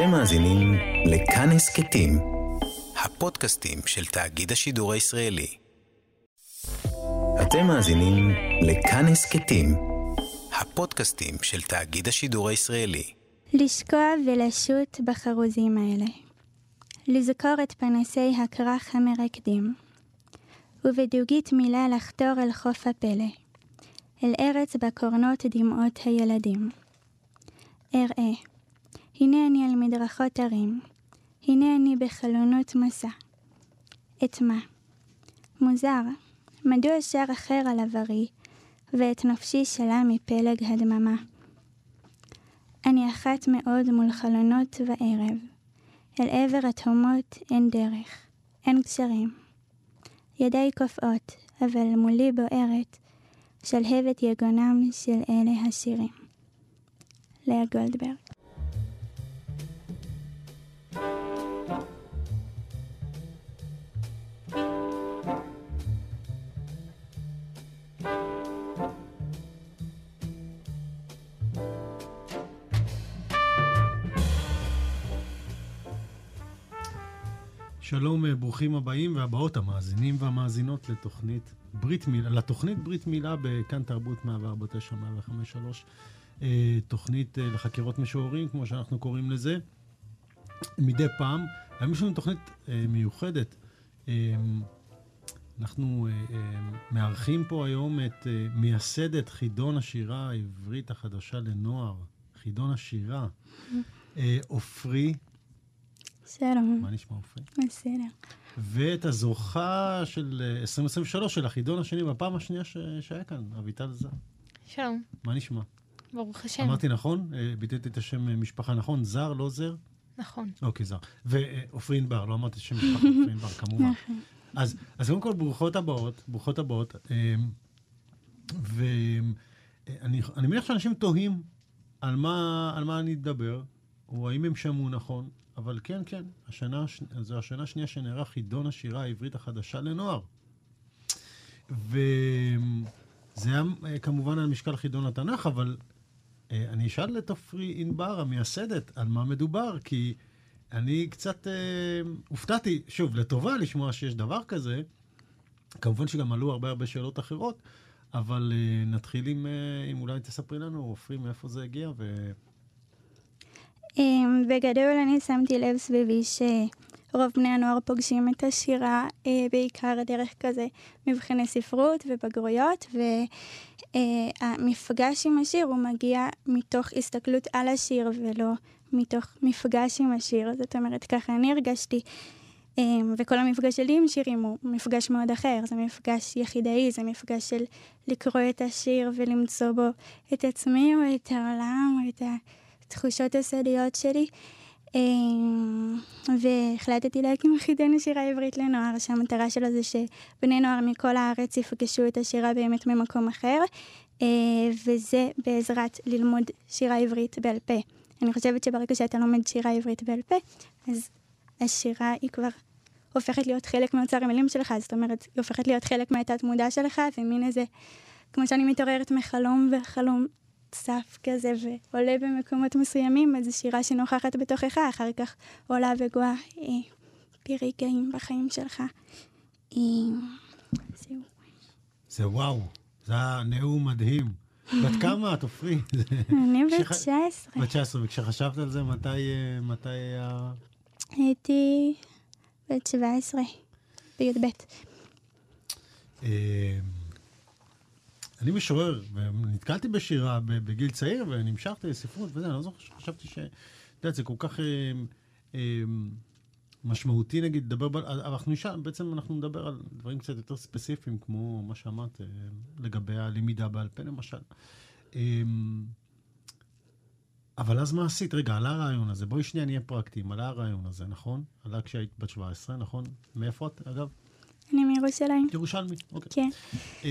אתם מאזינים לכאן הסכתים, הפודקאסטים של תאגיד השידור הישראלי. אתם מאזינים לכאן הסכתים, הפודקאסטים של תאגיד השידור הישראלי. לשקוע ולשוט בחרוזים האלה. לזכור את פנסי הכרך המרקדים. ובדוגית מילה לחתור אל חוף הפלא. אל ארץ בקורנות דמעות הילדים. אראה, הנה אני על מדרכות הרים, הנה אני בחלונות מסע. את מה? מוזר, מדוע שר אחר על עברי, ואת נפשי שלה מפלג הדממה. אני אחת מאוד מול חלונות וערב, אל עבר התהומות אין דרך, אין קשרים. ידיי קופאות, אבל מולי בוערת, שלהבת יגונם של אלה השירים. לאה גולדברג שלום, אה, ברוכים הבאים והבאות המאזינים והמאזינות לתוכנית ברית מילה, לתוכנית ברית מילה בכאן תרבות 149, 105, אה, תוכנית אה, לחקירות משוררים, כמו שאנחנו קוראים לזה. מדי פעם, היום יש לנו תוכנית מיוחדת. אנחנו מארחים פה היום את מייסדת חידון השירה העברית החדשה לנוער, חידון השירה, עופרי שלום. מה נשמע עופרי? בסדר. ואת הזוכה של 2023 אה, של החידון השני בפעם השנייה ש... שהיה כאן, אביטל זר. שלום. מה נשמע? ברוך השם. אמרתי נכון? אה, ביטאתי את השם אה, משפחה נכון? זר, לא זר? נכון. אוקיי, זר. ועופרי ענבר, לא אמרתי שם משפחה, עופרי ענבר, כמובן. נכון. אז, אז קודם כל, ברוכות הבאות, ברוכות הבאות. ואני מניח שאנשים תוהים על מה, על מה אני אדבר, או האם הם שמעו נכון. אבל כן, כן, השנה, זו השנה השנייה שנערך חידון השירה העברית החדשה לנוער. וזה היה אה, כמובן על משקל חידון התנ"ך, אבל אה, אני אשאל את עופרי ענבר, המייסדת, על מה מדובר, כי אני קצת אה, הופתעתי, שוב, לטובה לשמוע שיש דבר כזה. כמובן שגם עלו הרבה הרבה שאלות אחרות, אבל אה, נתחיל עם, אה, אם אולי תספרי לנו, עופרי, מאיפה זה הגיע, ו... אמ, בגדול אני שמתי לב סביבי שרוב בני הנוער פוגשים את השירה אה, בעיקר דרך כזה מבחני ספרות ובגרויות, והמפגש עם השיר הוא מגיע מתוך הסתכלות על השיר ולא מתוך מפגש עם השיר. זאת אומרת, ככה אני הרגשתי. אמ, וכל המפגש שלי עם שירים הוא מפגש מאוד אחר, זה מפגש יחידאי, זה מפגש של לקרוא את השיר ולמצוא בו את עצמי או את העולם או את ה... התחושות הסודיות שלי. אמ, והחלטתי להקים חידון השירה העברית לנוער, שהמטרה שלו זה שבני נוער מכל הארץ יפגשו את השירה באמת ממקום אחר, אה, וזה בעזרת ללמוד שירה עברית בעל פה. אני חושבת שברגע שאתה לומד שירה עברית בעל פה, אז השירה היא כבר הופכת להיות חלק מאוצר המילים שלך, זאת אומרת, היא הופכת להיות חלק מהתת מודע שלך, ומין איזה, כמו שאני מתעוררת מחלום, וחלום צף כזה ועולה במקומות מסוימים, אז זו שירה שנוכחת בתוכך, אחר כך עולה וגואה אה, ברגעים בחיים שלך. אה, זהו. זה וואו, זה היה נאום מדהים. בת כמה את, עופרי? אני בת 19. בת 19, וכשחשבת על זה, מתי, אה, מתי היה... הייתי בת 17, בי"ב. אני משורר, ונתקלתי בשירה בגיל צעיר, ונמשכתי לספרות וזה, אני לא זוכר שחשבתי ש... את יודעת, זה כל כך אה, אה, משמעותי, נגיד, לדבר, אנחנו נשאל, בעצם אנחנו נדבר על דברים קצת יותר ספציפיים, כמו מה שאמרת, אה, לגבי הלמידה בעל פה, למשל. אבל אז מה עשית? רגע, עלה הרעיון הזה, בואי שנייה נהיה פרקטיים, עלה הרעיון הזה, נכון? עלה כשהיית בת 17, נכון? מאיפה את, אגב? אני מירושלים. ירושלמי, אוקיי. כן. אמ,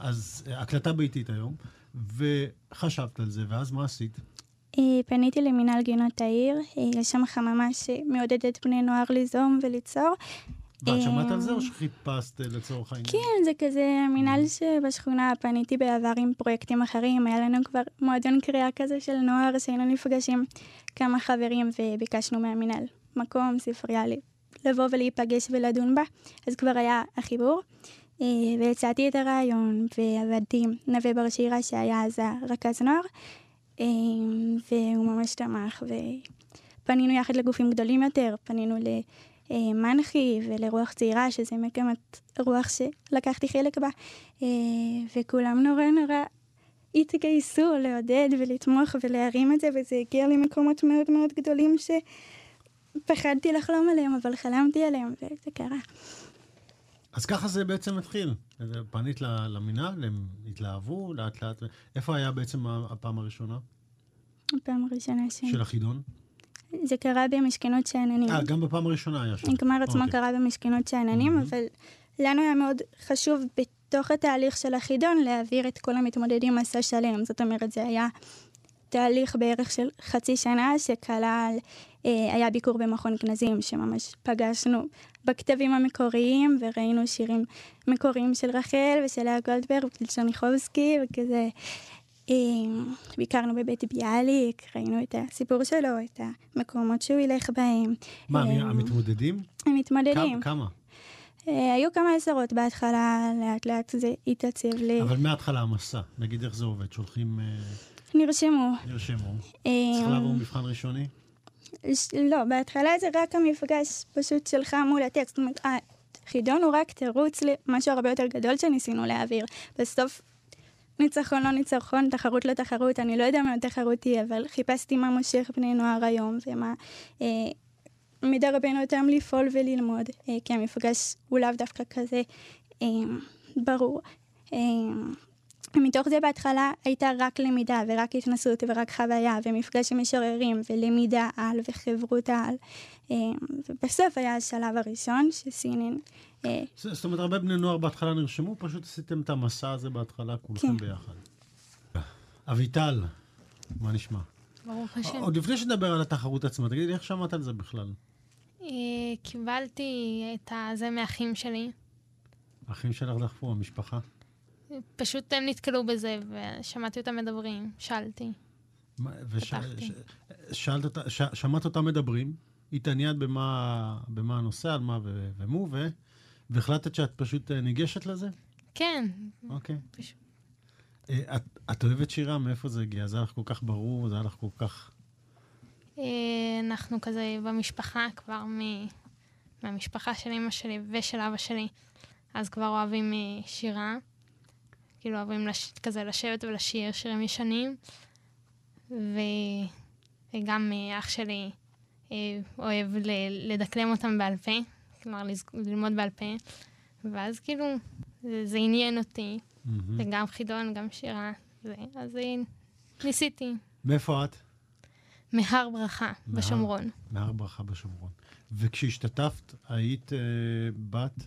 אז הקלטה ביתית היום, וחשבת על זה, ואז מה עשית? אה, פניתי למינהל גינות העיר, אה, יש שם חממה שמעודדת בני נוער ליזום וליצור. ואת שמעת על זה או שחיפשת אה, לצורך העניין? כן, זה כזה מינהל שבשכונה פניתי בעבר עם פרויקטים אחרים, היה לנו כבר מועדון קריאה כזה של נוער, שהיינו נפגשים כמה חברים וביקשנו מהמינהל מקום, ספרייה, לבוא ולהיפגש ולדון בה, אז כבר היה החיבור. אה, והצעתי את הרעיון, ועבדתי עם נווה בר שירה, שהיה אז הרכז נוער, אה, והוא ממש תמך, ופנינו יחד לגופים גדולים יותר, פנינו למנחי ולרוח צעירה, שזה מגמת רוח שלקחתי חלק בה, אה, וכולם נורא נורא התגייסו לעודד ולתמוך ולהרים את זה, וזה הגיע למקומות מאוד מאוד גדולים שפחדתי לחלום עליהם, אבל חלמתי עליהם, וזה קרה. אז ככה זה בעצם התחיל. פנית למינהל, הם התלהבו לאט לאט. איפה היה בעצם הפעם הראשונה הפעם הראשונה ש... של החידון? זה קרה במשכנות שאננים. אה, גם בפעם הראשונה היה שם. הגמר עצמו אוקיי. קרה במשכנות שאננים, מהמם. אבל לנו היה מאוד חשוב בתוך התהליך של החידון להעביר את כל המתמודדים מסע שלם. זאת אומרת, זה היה תהליך בערך של חצי שנה שכלל, אה, היה ביקור במכון גנזים, שממש פגשנו בכתבים המקוריים וראינו שירים מקוריים של רחל ושל לאה גולדברג ושל שרניחובסקי וכזה. אה, ביקרנו בבית ביאליק, ראינו את הסיפור שלו, את המקומות שהוא ילך בהם. מה, אה, המתמודדים? המתמודדים. כמה? כמה? אה, היו כמה עשרות בהתחלה, לאט לאט זה התעצב לי. אבל מההתחלה המסע, נגיד איך זה עובד? שולחים, אה, נרשמו. נרשמו. אה, צריך לעבור מבחן ראשוני? לא, בהתחלה זה רק המפגש פשוט שלך מול הטקסט. החידון הוא רק תירוץ למשהו הרבה יותר גדול שניסינו להעביר. בסוף, ניצחון לא ניצחון, תחרות לא תחרות, אני לא יודע מה תחרותי, אבל חיפשתי מה מושך בני נוער היום, ומה אה, מדרבן אותם לפעול וללמוד, אה, כי המפגש הוא לאו דווקא כזה אה, ברור. אה, מתוך זה בהתחלה הייתה רק למידה ורק התנסות ורק חוויה ומפגש עם משוררים ולמידה על וחברות על. אה, ובסוף היה השלב הראשון שסינן. אה, זאת אומרת, הרבה בני נוער בהתחלה נרשמו, פשוט עשיתם את המסע הזה בהתחלה כולכם כן. ביחד. אביטל, מה נשמע? ברוך השם. עוד לפני שנדבר על התחרות עצמה, תגידי לי, איך שמעת על זה בכלל? אה, קיבלתי את הזה מאחים שלי. האחים שלך דחפו, המשפחה? פשוט הם נתקלו בזה, ושמעתי אותם מדברים, שאלתי. מה- וש- פתחתי. ש- שאלת אותה, ש- שמעת אותם מדברים, התעניינת במה, במה הנושא, על מה ו- ומו, ו- והחלטת שאת פשוט אה, ניגשת לזה? כן, אוקיי. פשוט. אה, את, את אוהבת שירה? מאיפה זה הגיע? זה היה לך כל כך ברור? זה היה לך כל כך... אה, אנחנו כזה במשפחה כבר מ... מהמשפחה של אמא שלי ושל אבא שלי, אז כבר אוהבים שירה. כאילו אוהבים לש... כזה לשבת ולשיר שירים ישנים. ו... וגם אה, אח שלי אה, אוהב ל... לדקלם אותם בעל פה, כלומר. ללמוד בעל פה. ואז כאילו זה, זה עניין אותי, מהמם. זה גם חידון, גם שירה. זה... אז אה, ניסיתי. מאיפה את? מהר ברכה, מהר. בשומרון. מהר ברכה בשומרון. וכשהשתתפת, היית אה, בת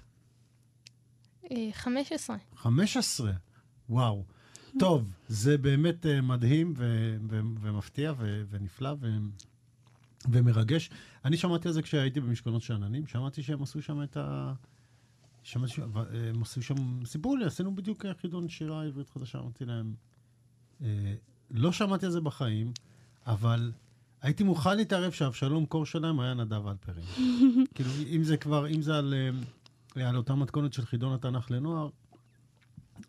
אה, 15. 15. וואו. טוב, זה באמת אה, מדהים ו- ו- ומפתיע ו- ונפלא ו- ומרגש. אני שמעתי על זה כשהייתי במשכונות שאננים, שמעתי שהם עשו שם את ה... שמעתי ש... ו- הם עשו שם, סיפרו לי, עשינו בדיוק אה, חידון שירה עברית חדשה, אמרתי להם, אה, לא שמעתי על זה בחיים, אבל הייתי מוכן להתערב שאבשלום קור שלהם היה נדב אלפרין. כאילו, אם זה כבר, אם זה על, אה, על אותה מתכונת של חידון התנ"ך לנוער,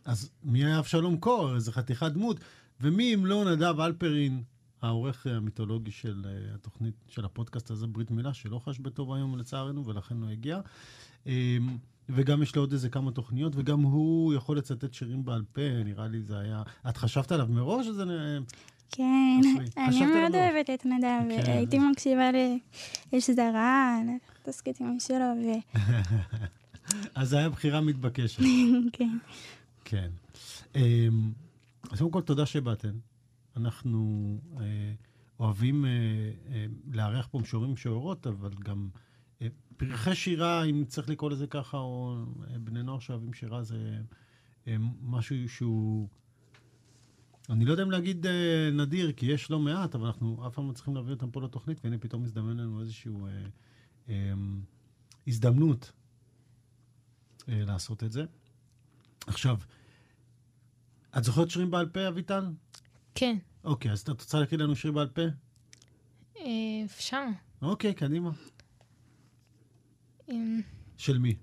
אז מי היה אבשלום קור? איזה חתיכת דמות. ומי אם לא נדב אלפרין, העורך המיתולוגי של אה, התוכנית, של הפודקאסט הזה, ברית מילה, שלא חש בטוב היום לצערנו, ולכן לא הגיע. אה, וגם יש לו עוד איזה כמה תוכניות, וגם הוא יכול לצטט שירים בעל פה, נראה לי זה היה... את חשבת עליו מראש? זה... כן. אני מאוד? אוהבת את נדב, כן. הייתי מקשיבה לאש זרה, לתסכיתים שלו, אז זה היה בחירה מתבקשת. וכן. כן. אמ, אז קודם כל, תודה שבאתם. אנחנו אה, אוהבים אה, אה, לארח פה משוררים ומשוררות, אבל גם פרחי שירה, אם צריך לקרוא לזה ככה, או בני נוער שאוהבים שירה, זה משהו שהוא... אני לא יודע אם להגיד אה, נדיר, כי יש לא מעט, אבל אנחנו אף פעם לא צריכים להביא אותם פה לתוכנית, והנה פתאום הזדמן לנו איזושהי אה, אה, הזדמנות אה, לעשות את זה. עכשיו, את זוכרת שירים בעל פה, אביטל? כן, אוקיי, אז את רוצה להקריא לנו שיר בעל פה? אה, אפשר. אוקיי, קדימה. אמ, של מי?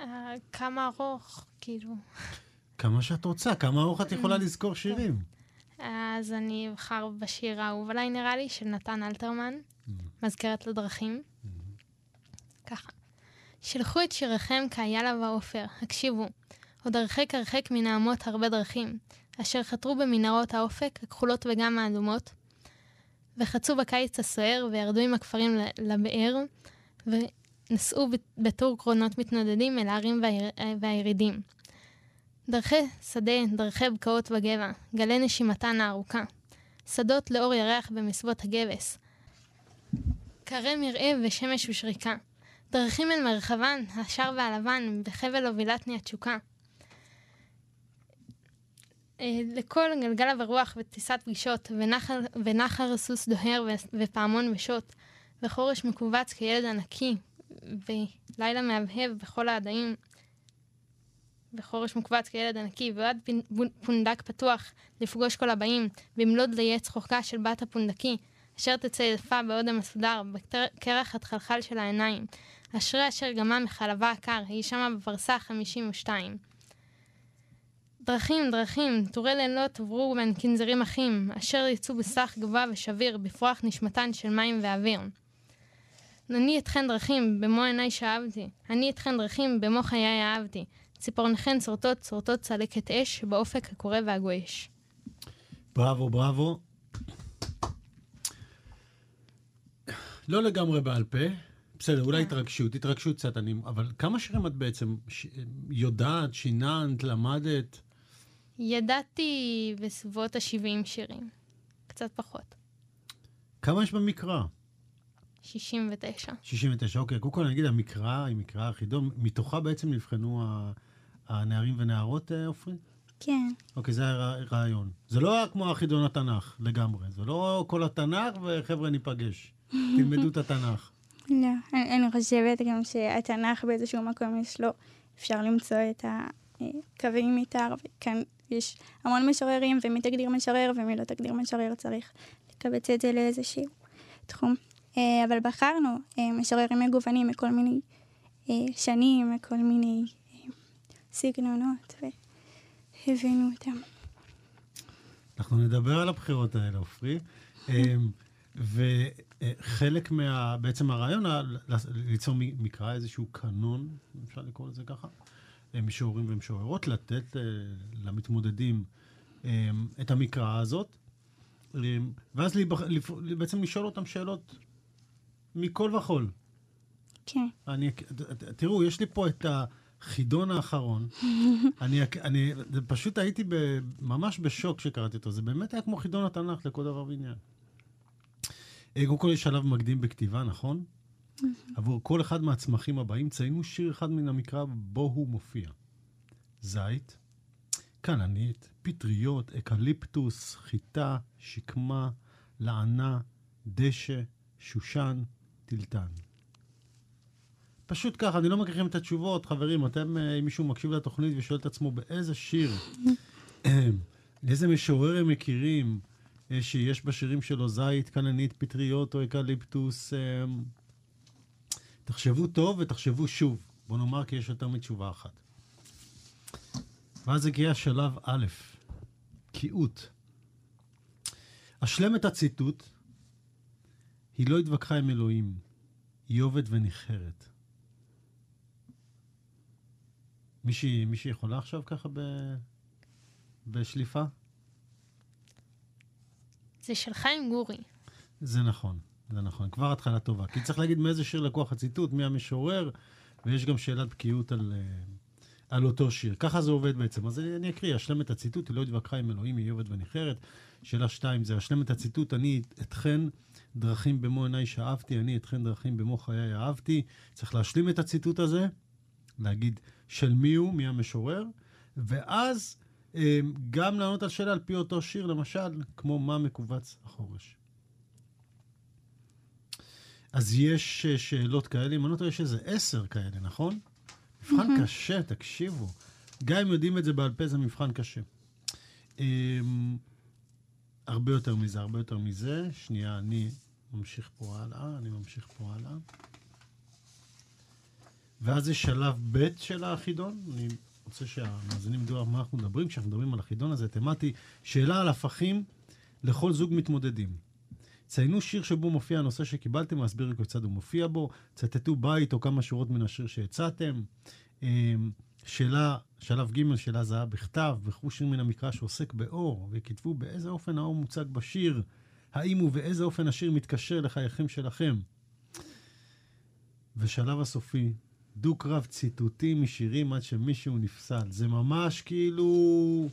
אה, כמה ארוך, כאילו. כמה שאת רוצה, כמה ארוך את יכולה לזכור שירים. אז אני אבחר בשיר האהוב עליי, נראה לי, של נתן אלתרמן, מזכרת לדרכים. ככה. שלחו את שיריכם כאיילה ועופר, הקשיבו. עוד הרחק הרחק מן האמות הרבה דרכים, אשר חתרו במנהרות האופק, הכחולות וגם האדומות, וחצו בקיץ הסוער, וירדו עם הכפרים לבאר, ונסעו ב- בטור קרונות מתנודדים אל והיר- והירידים. דרכי שדה, דרכי בקעות בגבע, גלי נשימתן הארוכה. שדות לאור ירח במסוות הגבס. קרי מרעה ושמש ושריקה. דרכים אל מרחבן, השער והלבן, בחבל הובילתני התשוקה. אה, לכל גלגל ורוח וטיסת פגישות, ונחל, ונחר סוס דוהר ופעמון ושוט, וחורש מכווץ כילד ענקי, ולילה מהבהב בכל העדיים, וחורש מכווץ כילד ענקי, ועד פונדק פתוח לפגוש כל הבאים, במלוא דליי צחוקה של בת הפונדקי, אשר תצא יפה בעוד המסודר, בקרח התחלחל של העיניים. אשרי אשר גמה מחלבה הקר, היא שמה בפרסה 52. דרכים, דרכים, טורי לילות עברו בין כנזרים אחים, אשר יצאו בסך גבוה ושביר, בפרוח נשמתן של מים ואוויר. אני אתכן דרכים, במו עיניי שאבתי. אני אתכן דרכים, במו חיי אהבתי. ציפורניכן צורטות, צורטות צלקת אש, באופק הקורא והגועש. בראבו, בראבו. לא לגמרי בעל פה. בסדר, אולי התרגשות, התרגשות קצת, אני... אבל כמה שירים את בעצם ש... יודעת, שיננת, למדת? ידעתי בסביבות ה-70 שירים. קצת פחות. כמה יש במקרא? 69. 69, אוקיי. קודם כל אני אגיד, המקרא היא מקרא החידון, מתוכה בעצם נבחנו הנערים ונערות, אה, עופרי? כן. אוקיי, זה היה רעיון. זה לא היה כמו החידון התנ"ך, לגמרי. זה לא כל התנ"ך וחבר'ה ניפגש. תלמדו את התנ"ך. לא, אני, אני חושבת גם שהתנ"ך באיזשהו מקום יש לו, אפשר למצוא את הקווים מתאר, וכאן יש המון משוררים, ומי תגדיר משורר ומי לא תגדיר משורר, צריך לקבץ את זה לאיזשהו תחום. אה, אבל בחרנו אה, משוררים מגוונים מכל מיני אה, שנים, מכל מיני סגנונות, והבאנו אותם. אנחנו נדבר על הבחירות האלה, עופרי. וחלק מה... בעצם הרעיון ליצור מקרא, איזשהו קנון, אפשר לקרוא לזה ככה, משוררים ומשוררות, לתת אה, למתמודדים אמ, את המקרא הזאת, אמ, ואז להיבח- בעצם לשאול אותם שאלות מכל וכול. כן. אני, תראו, יש לי פה את החידון האחרון. אני, אני פשוט הייתי ב, ממש בשוק כשקראתי אותו. זה באמת היה כמו חידון התנ"ך לכל דבר ועניין. אה, קודם כל יש שלב מקדים בכתיבה, נכון? עבור כל אחד מהצמחים הבאים ציינו שיר אחד מן המקרא בו הוא מופיע. זית, כננית, פטריות, אקליפטוס, חיטה, שקמה, לענה, דשא, שושן, טילטן. פשוט ככה, אני לא מכיר לכם את התשובות, חברים, אתם, אה, אם מישהו מקשיב לתוכנית ושואל את עצמו באיזה שיר, איזה משורר הם מכירים אה, שיש בשירים שלו זית, כננית, פטריות או אקליפטוס, אה, תחשבו טוב ותחשבו שוב. בוא נאמר כי יש יותר מתשובה אחת. ואז הגיע שלב א', קיאות. אשלם את הציטוט, היא לא התווכחה עם אלוהים, היא עובד וניחרת. מישהי, מישהי יכולה עכשיו ככה ב... בשליפה? זה של חיים גורי. זה נכון, זה נכון. כבר התחלה טובה. כי צריך להגיד מאיזה שיר לקוח הציטוט, מי המשורר, ויש גם שאלת בקיאות על, אה, על אותו שיר. ככה זה עובד בעצם. אז אני אקריא, אשלם את הציטוט, היא לא התווכחה עם אלוהים, היא עובד וניחרת. שאלה שתיים זה, אשלם את הציטוט, אני אתכן דרכים במו עיניי שאהבתי, אני אתכן דרכים במו חיי אהבתי. צריך להשלים את הציטוט הזה, להגיד של מי הוא, מי המשורר, ואז אה, גם לענות על שאלה על פי אותו שיר, למשל, כמו מה מכווץ החורש. אז יש אה, שאלות כאלה, אם אני לא טועה, יש איזה עשר כאלה, נכון? מבחן קשה, תקשיבו. גם אם יודעים את זה בעל פה, זה מבחן קשה. אמ, הרבה יותר מזה, הרבה יותר מזה. שנייה, אני ממשיך פה הלאה, אני ממשיך פה הלאה. ואז יש שלב ב' של החידון. אני רוצה שהמאזינים ידעו על מה אנחנו מדברים. כשאנחנו מדברים על החידון הזה, תמטי, שאלה על הפכים לכל זוג מתמודדים. ציינו שיר שבו מופיע הנושא שקיבלתם, להסביר כיצד הוא מופיע בו, צטטו בית או כמה שורות מן השיר שהצעתם. אמ, שאלה, שלב ג', שאלה זהה בכתב, בחרו שיר מן המקרא שעוסק באור, וכתבו באיזה אופן האור מוצג בשיר, האם ובאיזה אופן השיר מתקשר לחייכם שלכם. ושלב הסופי, דו-קרב ציטוטים משירים עד שמישהו נפסל. זה ממש כאילו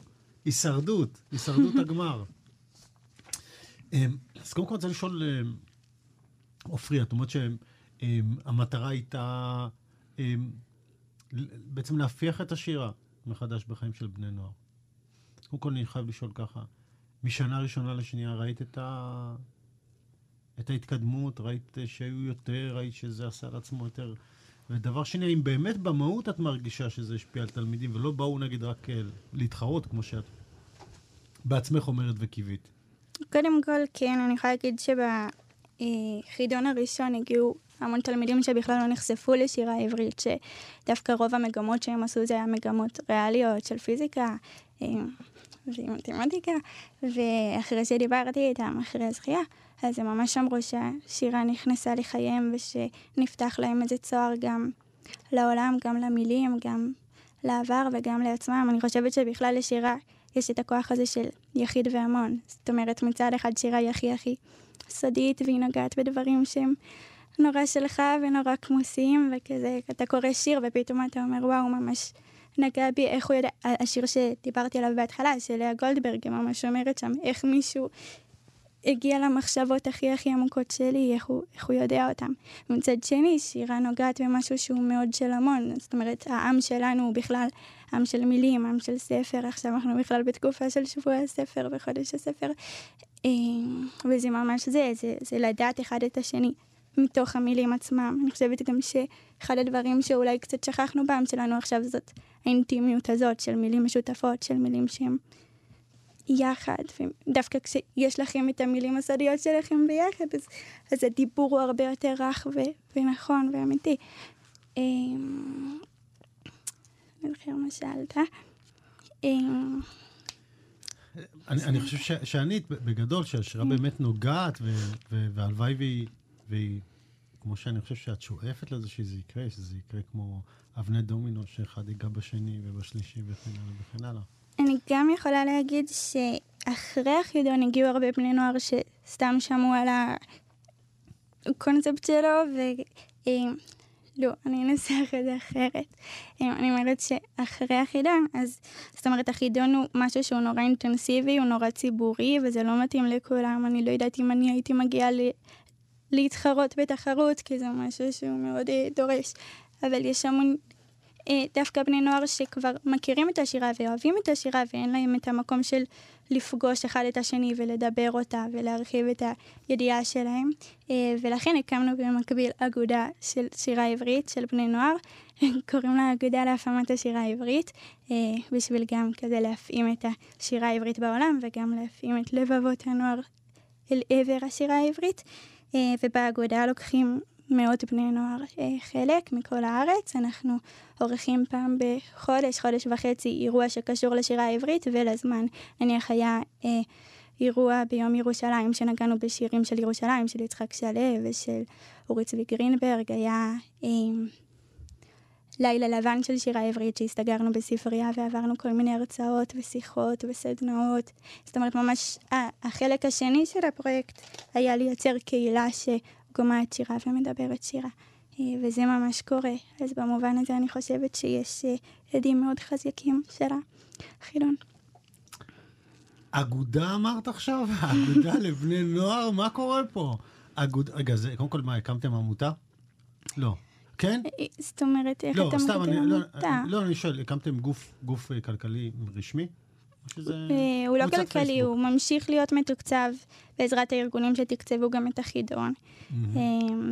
הישרדות, הישרדות הגמר. אמ, אז קודם כל אני רוצה לשאול, אמ, עופרי, את אומרת שהמטרה הייתה אמ, בעצם להפיח את השירה מחדש בחיים של בני נוער. קודם כל אני חייב לשאול ככה, משנה ראשונה לשנייה ראית את, ה... את ההתקדמות, ראית שהיו יותר, ראית שזה עשה על עצמו יותר. ודבר שני, האם באמת במהות את מרגישה שזה השפיע על תלמידים, ולא באו נגיד רק אה, להתחרות, כמו שאת בעצמך אומרת וקיווית? קודם כל, כן, אני יכולה להגיד שבחידון הראשון הגיעו המון תלמידים שבכלל לא נחשפו לשירה עברית, שדווקא רוב המגמות שהם עשו זה היה מגמות ריאליות של פיזיקה אה, ומתמטיקה, ואחרי שדיברתי איתם, אחרי הזכייה, אז הם ממש אמרו שהשירה נכנסה לחייהם ושנפתח להם איזה צוהר גם לעולם, גם למילים, גם לעבר וגם לעצמם. אני חושבת שבכלל לשירה יש את הכוח הזה של יחיד והמון. זאת אומרת, מצד אחד שירה היא הכי הכי סודית, והיא נוגעת בדברים שהם נורא שלך ונורא כמוסיים, וכזה, אתה קורא שיר ופתאום אתה אומר, וואו, ממש נגע בי, איך הוא יודע, השיר שדיברתי עליו בהתחלה, של לאה גולדברג, היא ממש אומרת שם, איך מישהו הגיע למחשבות הכי הכי עמוקות שלי, איך הוא, איך הוא יודע אותם. ומצד שני, שירה נוגעת במשהו שהוא מאוד של המון. זאת אומרת, העם שלנו הוא בכלל עם של מילים, עם של ספר. עכשיו אנחנו בכלל בתקופה של שבוע הספר וחודש הספר. אה, וזה ממש זה, זה, זה לדעת אחד את השני. מתוך המילים עצמם. אני חושבת גם שאחד הדברים שאולי קצת שכחנו בעם שלנו עכשיו זאת האינטימיות הזאת של מילים משותפות, של מילים שהם יחד, ודווקא כשיש לכם את המילים הסודיות שלכם ביחד, אז, אז הדיבור הוא הרבה יותר רך ו- ונכון ואמיתי. אמ, זוכר מה שאלת. אמ, אני, אני חושב ש, שאני, בגדול, שהשירה כן. באמת נוגעת, והלוואי והיא, והיא, כמו שאני חושב שאת שואפת לזה שזה יקרה, שזה יקרה כמו אבני דומינו, שאחד ייגע בשני ובשלישי וכן הלאה וכן הלאה. אני גם יכולה להגיד שאחרי החידון הגיעו הרבה בני נוער שסתם שמעו על הקונספט שלו, ו... אה, לא, אני אנסח את זה אחרת. אני אומרת שאחרי החידון, אז זאת אומרת, החידון הוא משהו שהוא נורא אינטנסיבי, הוא נורא ציבורי, וזה לא מתאים לכולם. אני לא יודעת אם אני הייתי מגיעה ל... להתחרות בתחרות, כי זה משהו שהוא מאוד אה, דורש. אבל יש המון דווקא בני נוער שכבר מכירים את השירה ואוהבים את השירה ואין להם את המקום של לפגוש אחד את השני ולדבר אותה ולהרחיב את הידיעה שלהם. אה, ולכן הקמנו במקביל אגודה של שירה עברית של בני נוער, קוראים לה אגודה להפעמת השירה העברית, אה, בשביל גם כזה להפעים את השירה העברית בעולם וגם להפעים את לבבות הנוער אל עבר השירה העברית. ובאגודה לוקחים מאות בני נוער אה, חלק מכל הארץ. אנחנו עורכים פעם בחודש, חודש וחצי, אירוע שקשור לשירה העברית ולזמן. נניח היה אה, אירוע ביום ירושלים שנגענו בשירים של ירושלים, של יצחק שלו ושל אורי צבי גרינברג. היה אה, לילה לבן של שירה עברית שהסתגרנו בספרייה ועברנו כל מיני הרצאות ושיחות וסדנאות. זאת אומרת, ממש החלק השני של הפרויקט היה לייצר קהילה ש... גומעת שירה ומדברת שירה. אה, וזה ממש קורה. אז במובן הזה אני חושבת שיש אה, עדים מאוד חזקים של החילון. אגודה אמרת עכשיו? אגודה לבני נוער? מה קורה פה? אגוד... רגע, זה, קודם כל, מה, הקמתם עמותה? לא. כן? אה, זאת אומרת, איך לא, אתה מגדיר לא, עמותה? לא, אני שואל, הקמתם גוף, גוף כלכלי רשמי? אה, הוא לא כלכלי, הוא ממשיך להיות מתוקצב בעזרת הארגונים שתקצבו גם את החידון. אה,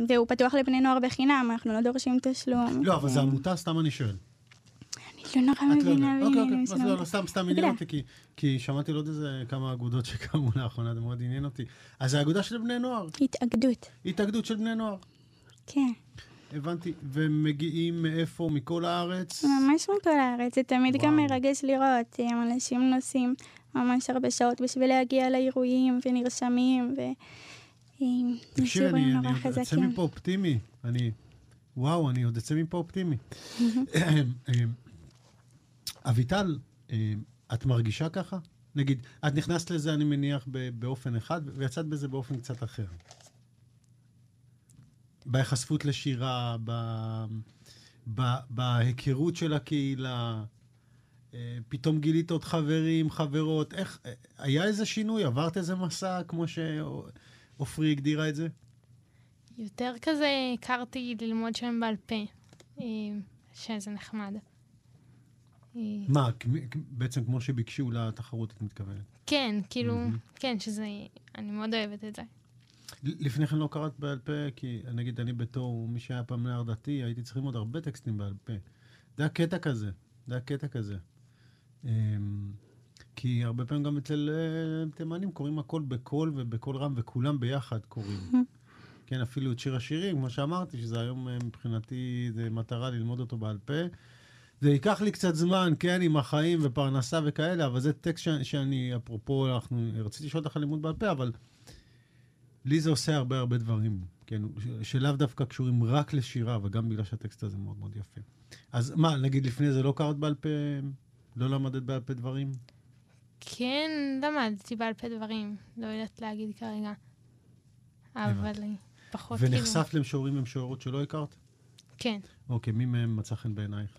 והוא פתוח לבני נוער בחינם, אנחנו לא דורשים תשלום. לא, אבל זו עמותה, סתם אני שואל. לא נורא לא מבינה. אוקיי, אוקיי, אז לא, לא, סתם, סתם עניין. אותי, כי- כי שמעתי עוד איזה כמה אגודות שקמו לאחרונה, זה מאוד עניין אותי. אז זה אגודה של בני נוער, התאגדות, התאגדות של בני נוער. כן. הבנתי. ומגיעים מאיפה? מכל הארץ? ממש מכל הארץ, זה תמיד גם וואו. מרגש לראות, אה, אנשים נוסעים ממש הרבה שעות בשביל להגיע לאירועים ונרשמים, ו... אה, תקשיבי, אני נורא אני עוד אצא חזקים. מפה אופטימי. אני... וואו, אני עוד אצא מפה אופטימי. אביטל, אה, את מרגישה ככה? נגיד, את נכנסת לזה, אני מניח, באופן אחד, ויצאת בזה באופן קצת אחר. בהיחשפות לשירה, ב... ב... בהיכרות של הקהילה, אה, פתאום גילית עוד חברים, חברות, איך, היה איזה שינוי? עברת איזה מסע, כמו שעופרי הגדירה את זה? יותר כזה הכרתי ללמוד שם בעל פה, אה, שזה נחמד. אה, מה, בעצם כמו שביקשו לתחרות, את מתכוונת? כן, כאילו, כן, שזה, אני מאוד אוהבת את זה. לפני כן לא קראת בעל פה, כי נגיד אני בתור מי שהיה פעם נער דתי, הייתי צריך ללמוד הרבה טקסטים בעל פה. זה היה קטע כזה, זה היה קטע כזה. אמ, כי הרבה פעמים גם אצל אה, תימנים קוראים הכל בקול ובקול רם, וכולם ביחד קוראים. כן, אפילו את שיר השירים, כמו שאמרתי, שזה היום אה, מבחינתי, זה מטרה ללמוד אותו בעל פה. זה ייקח לי קצת זמן, כן, עם החיים ופרנסה וכאלה, אבל זה טקסט ש- שאני, אפרופו, אנחנו, רציתי לשאול אותך על לימוד בעל פה, אבל לי זה עושה הרבה הרבה דברים, כן, שלאו דווקא קשורים רק לשירה, וגם בגלל שהטקסט הזה מאוד מאוד יפה. אז מה, נגיד לפני זה לא קראת בעל פה, לא למדת בעל פה דברים? כן, למדתי בעל פה דברים, לא יודעת להגיד כרגע. אבל אה, פחות כאילו... ונחשפת למשוררים ומשוררות שלא הכרת? כן, אוקיי, מי מהם מצא חן בעינייך?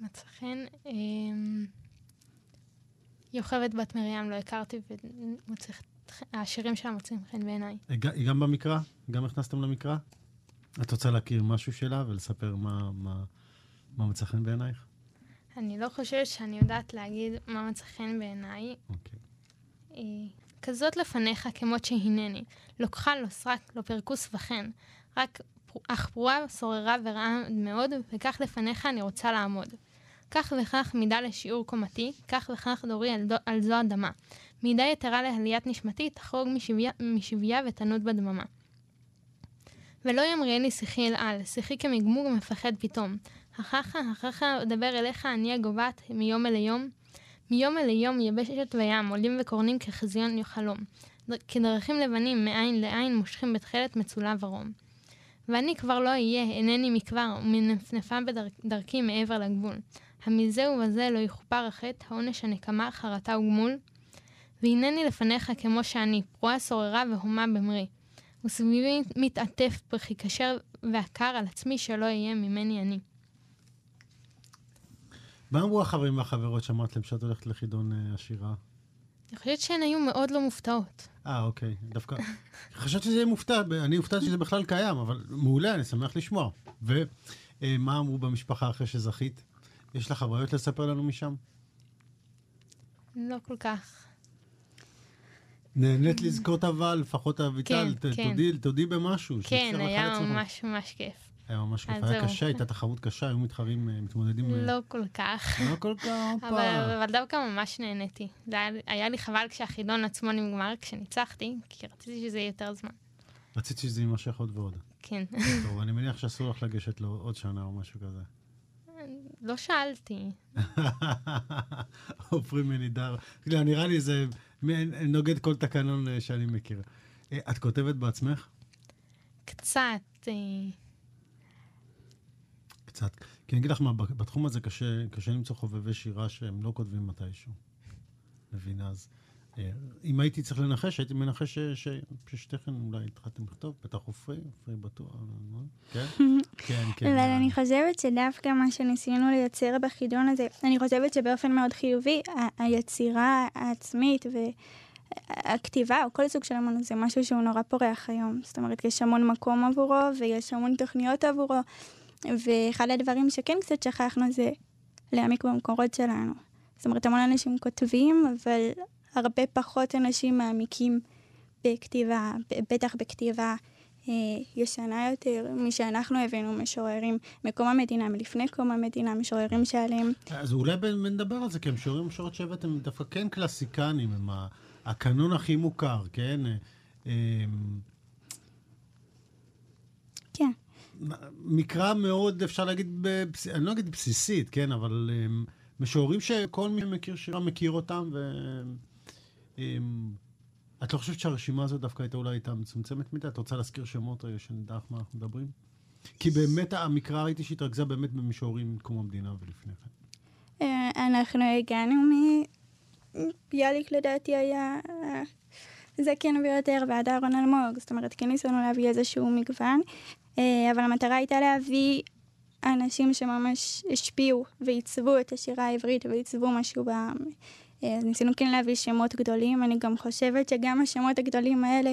מצא חן. אמ, יוכבד בת מרים לא הכרתי, והשירים שלה מוצאים חן בעיניי. היא גם במקרא? גם נכנסתם למקרא? את רוצה להכיר משהו שלה ולספר מה, מה, מה מצא חן בעינייך? אני לא חושבת שאני יודעת להגיד מה מצא חן בעיניי. אוקיי. אה, כזאת לפניך כמות שהנני, כחל, לא סרק, לא פרכוס וכן. רק אך פרועה, שוררה ורעה מאוד, וכך לפניך אני רוצה לעמוד. כך וכך מידה לשיעור קומתי, כך וכך דורי על, דו, על זו אדמה. מידה יתרה לעליית נשמתי, תחרוג משביה, משביה ותנוד בדממה. ולא ימריאני שיחי אל על, שיחי כמגמוג מפחד פתאום. הככה, הככה, אדבר אליך, אני הגוועת מיום אל יום. מיום אל יום יבשת וים, עולים וקורנים כחזיון חלום. דר- כדרכים לבנים, מעין לעין, מושכים בתכלת מצולה ורום. ואני כבר לא אהיה, אינני מכבר, ומנפנפה בדרכי מעבר לגבול. המזה ובזה לא יכופר החטא, העונש הנקמה, חרטה וגמול. והנני לפניך כמו שאני, פרועה שוררה והומה במרי. וסביבי מתעטף בכי כשר ועקר על עצמי שלא אהיה ממני אני. מה אמרו החברים והחברות שאמרת להם שאת הולכת לחידון אה, השירה? אני חושבת שהן היו מאוד לא מופתעות. אה, אוקיי. דווקא... חשבתי שזה יהיה מופתע, אני הופתעתי שזה בכלל קיים, אבל מעולה, אני שמח לשמוע. ומה אמרו במשפחה אחרי שזכית? יש לך חוויות לספר לנו משם? לא כל כך. נהנית לזכות אבל, לפחות אביטל, כן, כן. תודי- תודי במשהו. כן, היה. ממש ממש כיף. היה ממש כיף, היה. קשה, הייתה תחרות קשה, היו מתחרים, אה, מתמודדים... אה, לא כל כך. לא כל כך, אבל. אבל דווקא ממש נהניתי. היה, היה לי חבל כשהחידון עצמו נגמר, כשניצחתי, כי רציתי שזה יהיה יותר זמן. רציתי שזה יימשך עוד ועוד. כן. טוב, אני מניח שאסור לך לגשת לו עוד שנה או משהו כזה. לא שאלתי. עופרי מנידר. נראה לי זה נוגד כל תקנון אה, שאני מכיר. אה, את כותבת בעצמך? קצת, אה, קצת. כי אני אגיד לך מה, בתחום הזה קשה, קשה למצוא חובבי שירה שהם לא כותבים מתישהו. מבינה? אז אם הייתי צריך לנחש, הייתי מנחש ששתיכן אולי התחלתם לכתוב, בטח עופרי, עופרי בטוח, אה, כן? כן, כן. אבל אה, אני חושבת שדווקא מה שניסינו לייצר בחידון הזה, אני חושבת שבאופן מאוד חיובי, היצירה העצמית והכתיבה, או כל סוג של אמנות, זה משהו שהוא נורא פורח היום. זאת אומרת, יש המון מקום עבורו, ויש המון תוכניות עבורו, ואחד הדברים שכן קצת שכחנו זה להעמיק במקורות שלנו. זאת אומרת, המון אנשים כותבים, אבל הרבה פחות אנשים מעמיקים בכתיבה, בטח בכתיבה אה, ישנה יותר, משאנחנו הבאנו משוררים מקום המדינה, מלפני קום המדינה, משוררים שעליהם... אז אולי נדבר על זה, כי המשוררים המשוררות שהבאתם דווקא כן קלאסיקנים, הם הקנון הכי מוכר, כן? אה, כן. מקרא מאוד, אפשר להגיד, בבס... אני לא אגיד בסיסית, כן? אבל um, משוררים שכל מי מכיר שירה מכיר אותם, ו... Um, את לא חושבת שהרשימה הזאת דווקא הייתה אולי הייתה מצומצמת מדי? את רוצה להזכיר שמות רגע, שנדע איך מה אנחנו מדברים? כי באמת המקרא ראיתי שהתרכזה באמת במשוררים מקום המדינה ולפני כן. אה, אנחנו הגענו מ... ביאליק לדעתי היה זקן ביותר ועד אהרון אלמוג, זאת אומרת כן ניסינו להביא איזשהו מגוון, אה, אבל המטרה הייתה להביא אנשים שממש השפיעו ועיצבו את השירה העברית ועיצבו משהו בעם. אה, אז ניסינו כן להביא שמות גדולים, אני גם חושבת שגם השמות הגדולים האלה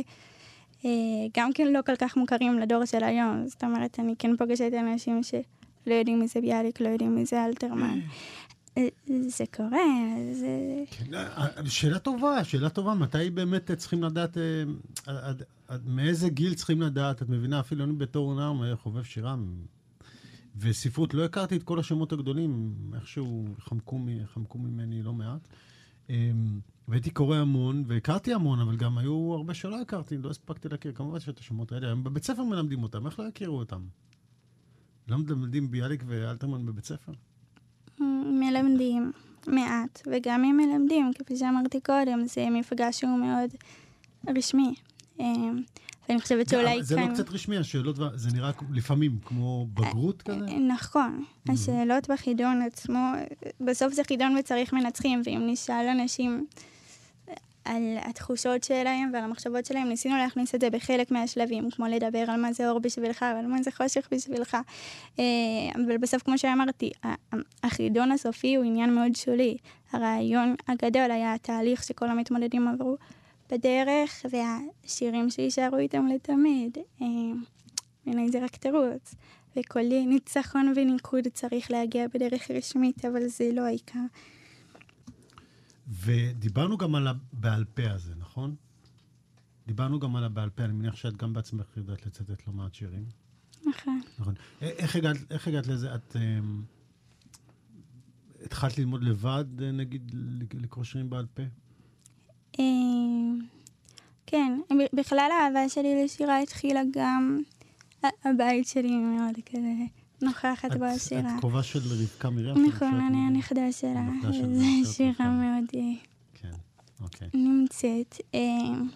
אה, גם כן לא כל כך מוכרים לדור של היום. זאת אומרת, אני כן פוגשת אנשים שלא יודעים מי זה ביאליק, לא יודעים מי זה אלתרמן. אה, זה קורה, זה... כן, שאלה טובה, שאלה טובה. מתי באמת צריכים לדעת, מאיזה גיל צריכים לדעת? את מבינה, אפילו אני בתור נער חובב שירה, וספרות, לא הכרתי את כל השמות הגדולים, איכשהו חמקו, חמקו ממני לא מעט. אמ, והייתי קורא המון, והכרתי המון, אבל גם היו הרבה שלא הכרתי, לא הספקתי להכיר. כמובן שאת השמות האלה, הם בבית ספר מלמדים אותם, איך לא יכירו אותם? לא מלמדים ביאליק ואלתרמן בבית ספר? מלמדים מעט, וגם אם מלמדים, כפי שאמרתי קודם, זה מפגש שהוא מאוד רשמי. אמ, ואני חושבת שאולי. זה לא קצת רשמי, השאלות, זה נראה לפעמים כמו בגרות כזה? אה, נכון. השאלות בחידון עצמו, בסוף זה חידון וצריך מנצחים, ואם נשאל אנשים על התחושות שלהם ועל המחשבות שלהם, ניסינו להכניס את זה בחלק מהשלבים, כמו לדבר על מה זה אור בשבילך ועל מה זה חושך בשבילך. אה, אבל בסוף, כמו שאמרתי, החידון הסופי הוא עניין מאוד שולי. הרעיון הגדול היה התהליך שכל המתמודדים עברו. בדרך, והשירים שיישארו איתם לתמיד. בעיניי אה, זה רק תירוץ. וכל ניצחון וניקוד צריך להגיע בדרך רשמית, אבל זה לא העיקר. ודיברנו גם על הבעל פה הזה, נכון? דיברנו גם על הבעל פה, אני מניח שאת גם בעצמך יודעת לצטט לא מעט שירים. נכון. נכון. איך הגעת, איך הגעת לזה? את um, התחלת ללמוד לבד, נגיד, לקרוא שירים בעל פה? אמ, כן, בכלל האהבה שלי לשירה התחילה גם, הבית שלי מאוד כזה נוכחת בשירה. את קרובה של רבקה מרים? נכון, אני הנכדה שלה. זו שירה מאוד אה, כן, אוקיי. נמצאת. אמ,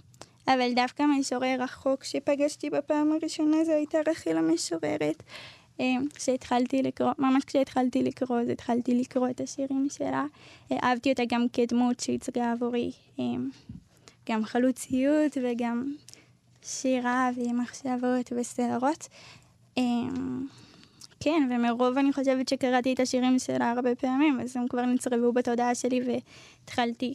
אבל דווקא משורר רחוק שפגשתי בפעם הראשונה זו הייתה רחל המשוררת. אמ, כשהתחלתי לקרוא, ממש כשהתחלתי לקרוא, אז התחלתי לקרוא את השירים שלה. אה, אהבתי אותה גם כדמות שהצגה עבורי אמ, גם חלוציות וגם שירה ומחשבות וסערות. כן, ומרוב אני חושבת שקראתי את השירים שלה הרבה פעמים, אז הם כבר נצרבו בתודעה שלי והתחלתי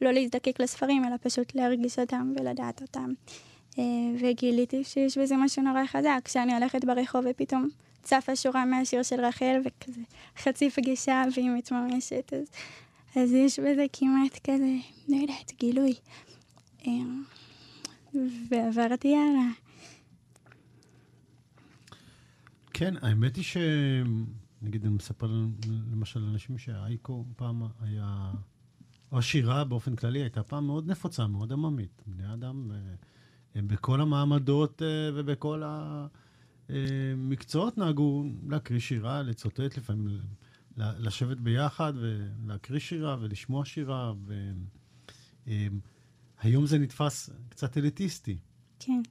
לא להזדקק לספרים, אלא פשוט להרגיש אותם ולדעת אותם. אה, וגיליתי שיש בזה משהו נורא חזק, כשאני הולכת ברחוב ופתאום צפה שורה מהשיר של רחל, וכזה חצי פגישה והיא מתממשת, אז, אז יש בזה כמעט כזה, לא יודעת, גילוי. אה, ועברתי הלאה. כן, האמת היא ש... נגיד, אני מספר למשל לאנשים שהאייקו פעם היה... או השירה באופן כללי הייתה פעם מאוד נפוצה, מאוד עממית. בני אדם... אה, הם בכל המעמדות אה, ובכל המקצועות נהגו להקריא שירה, לצוטט לפעמים, לשבת ביחד ולהקריא שירה ולשמוע שירה. והיום זה נתפס קצת אליטיסטי. כן.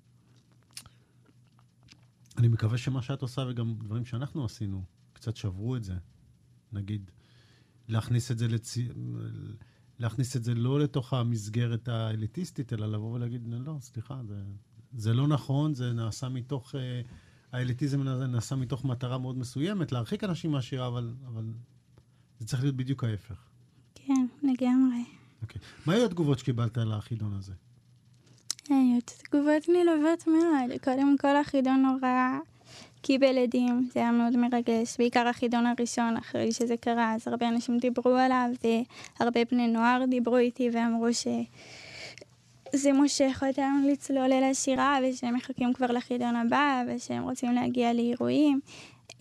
אני מקווה שמה שאת עושה וגם דברים שאנחנו עשינו, קצת שברו את זה. נגיד, להכניס את זה לצ... להכניס את זה לא לתוך המסגרת האליטיסטית, אלא לבוא ולהגיד, לא, סליחה, זה, זה לא נכון, זה נעשה מתוך, אה, האליטיזם הזה נעשה מתוך מטרה מאוד מסוימת, להרחיק אנשים מהשירה, אבל, אבל זה צריך להיות בדיוק ההפך. כן, לגמרי. אוקיי. מה היו התגובות שקיבלת על החידון הזה? היו תגובות נלוות מאוד. קודם כל, החידון נורא... קיבל עדים, זה היה מאוד מרגש, בעיקר החידון הראשון אחרי שזה קרה, אז הרבה אנשים דיברו עליו, והרבה בני נוער דיברו איתי ואמרו ש... זה מושך אותם לצלול אל השירה, ושהם מחכים כבר לחידון הבא, ושהם רוצים להגיע לאירועים.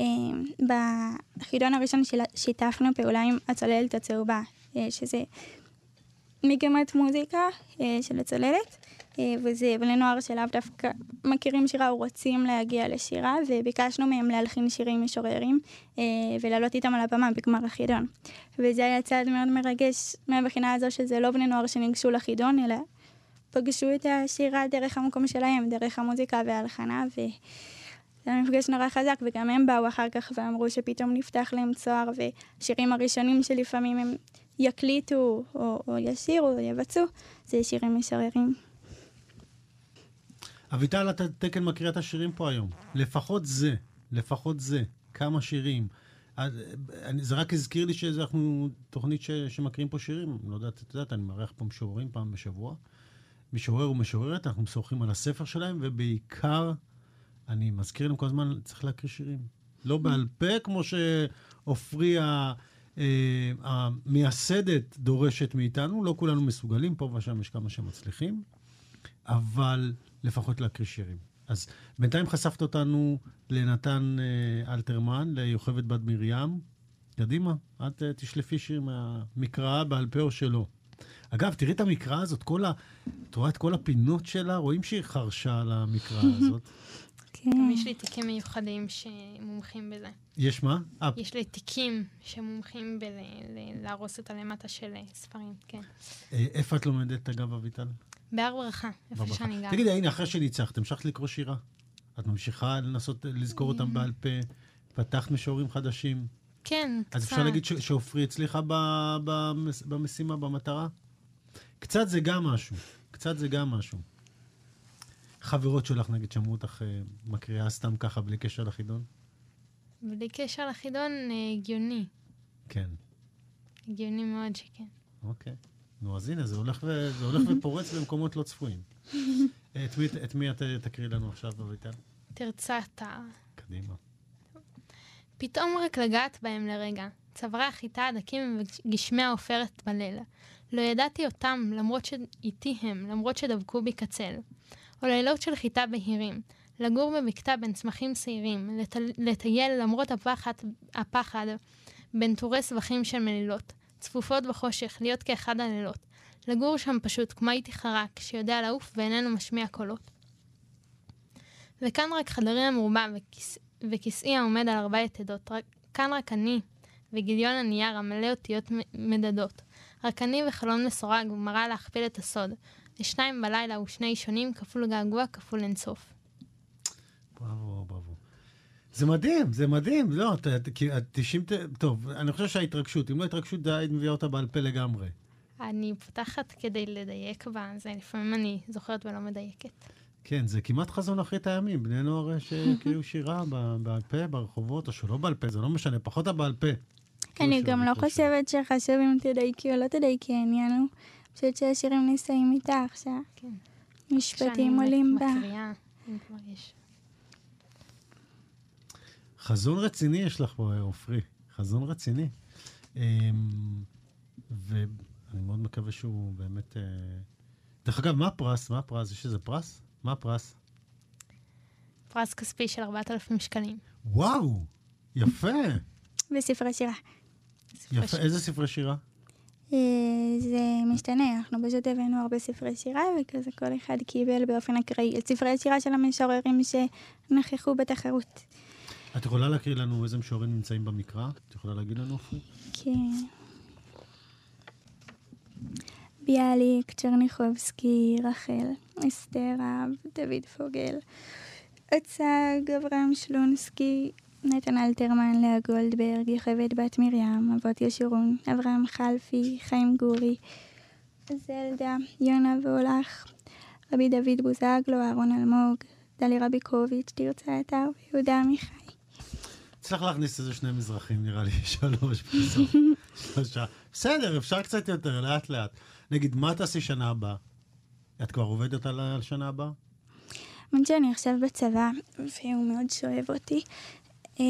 אמ, בחידון הראשון שיתפנו פעולה עם הצוללת הצהובה, אה, שזה מגמת מוזיקה אה, של הצוללת, וזה בני נוער שלאו דווקא מכירים שירה או רוצים להגיע לשירה, וביקשנו מהם להלחין שירים משוררים ולעלות איתם על הבמה בגמר החידון. וזה היה צעד מאוד מרגש מהבחינה הזו שזה לא בני נוער שניגשו לחידון, אלא פגשו את השירה דרך המקום שלהם, דרך המוזיקה וההלחנה, ו... זה היה מפגש נורא חזק, וגם הם באו אחר כך ואמרו שפתאום נפתח להם צוהר, והשירים הראשונים שלפעמים הם יקליטו, או, או ישירו, או יבצעו, זה שירים משוררים. אביטל, אתה תקן מקריאת השירים פה היום. לפחות זה, לפחות זה. כמה שירים. זה רק הזכיר לי שאנחנו תוכנית ש, שמקריאים פה שירים. לא יודעת, את יודעת, אני מארח פה משוררים פעם בשבוע. משורר ומשוררת, אנחנו משוחחים על הספר שלהם, ובעיקר אני מזכיר להם כל הזמן, צריך להקריא שירים. לא בעל פה, כמו שעופרי אה, המייסדת דורשת מאיתנו, לא כולנו מסוגלים, פה ושם יש כמה שמצליחים, אבל לפחות להקריא שירים. אז בינתיים חשפת אותנו לנתן אה, אלתרמן, ליוכבת בת מרים. קדימה, את אה, תשלפי שיר מהמקרא בעל פה או שלא. אגב, תראי את המקרא הזאת, כל ה... את רואה את כל הפינות שלה? רואים שהיא חרשה על המקרא הזאת. כן. גם יש לי תיקים מיוחדים שמומחים בזה. יש מה? יש לי תיקים שמומחים בלהרוס את הלמטה של אה, ספרים, כן. איפה את לומדת, אגב, אביטל? בהר ברכה, איפה שאני גרה. תגידי, הנה, אחרי שניצחת, המשכת לקרוא שירה? את ממשיכה לנסות לזכור אותם בעל פה? פתחת משוררים חדשים? כן, קצת. אז אפשר להגיד שעופרי הצליחה במשימה, במטרה? קצת זה גם משהו. קצת זה גם משהו. חברות שלך, נגיד, שמעו אותך אה, מקריאה סתם ככה, בלי קשר לחידון? בלי קשר לחידון, אה, הגיוני. כן. הגיוני מאוד שכן. אוקיי. נו, אז הנה, זה הולך, ו... זה הולך ופורץ במקומות לא צפויים. את מי, את מי את תקריא לנו עכשיו, אביטל? תרצת. קדימה. פתאום רק לגעת בהם לרגע. צווארי החיטה הדקים וגשמי העופרת בליל. לא ידעתי אותם, למרות שאיתי הם, למרות שדבקו בי קצל. או לילות של חיטה בהירים, לגור במקטע בין צמחים שעירים, לטל... לטייל למרות הפחד, הפחד בין טורי סבכים של מלילות, צפופות בחושך, להיות כאחד הלילות, לגור שם פשוט כמו הייתי חרק, שיודע לעוף ואיננו משמיע קולות. וכאן רק חדרי המרובע וכיס... וכיסאי העומד על ארבע יתדות, רק... כאן רק אני וגיליון הנייר המלא אותיות מדדות. רק אני וחלון מסורג ומראה להכפיל את הסוד, לשניים בלילה ושני שונים כפול געגוע כפול אינסוף. בראבו, בראבו. זה מדהים, זה מדהים. לא, כי 90... טוב, אני חושב שההתרגשות, אם לא התרגשות, די, מביאה אותה בעל פה לגמרי. אני פותחת כדי לדייק בה, זה לפעמים אני זוכרת ולא מדייקת. כן, זה כמעט חזון אחרית הימים. בני נוער שקריאו שירה בעל פה, ברחובות, או שלא בעל פה, זה לא משנה, פחות הבעל פה. אני גם לא חושבת שחשוב אם תדייקי או לא תדייקי, העניין הוא חושבת שהשירים נישאים איתך, שהמשפטים עולים בה. חזון רציני יש לך פה, עופרי. חזון רציני. אמ, ואני מאוד מקווה שהוא באמת... אה, דרך אגב, מה הפרס? מה הפרס? יש איזה פרס? מה הפרס? פרס כספי של 4,000 שקלים. וואו, יפה. בספרי שירה. יפה, איזה ספרי שירה? אה, זה משתנה, אנחנו פשוט הבאנו הרבה ספרי שירה, וכזה כל אחד קיבל באופן אקראי את ספרי השירה של המשוררים שנכחו בתחרות. את יכולה להקריא לנו איזה משוררים נמצאים במקרא? את יכולה להגיד לנו אפילו? כן. ביאליק, צ'רניחובסקי, רחל, אסתר אב, דוד פוגל, אצג, אברהם שלונסקי, נתן אלתרמן, לאה גולדברג, יוכבד בת מרים, אבות ישורון, אברהם חלפי, חיים גורי, זלדה, יונה ואולך, רבי דוד בוזגלו, אהרון אלמוג, דלי רביקוביץ', תרצה אתר ויהודה עמיחי. צריך להכניס איזה שני מזרחים, נראה לי, שלוש בסוף. שלושה. בסדר, אפשר קצת יותר, לאט לאט. נגיד, מה תעשי שנה הבאה? את כבר עובדת על שנה הבאה? האמת שאני עכשיו בצבא, והוא מאוד שואב אותי, אה,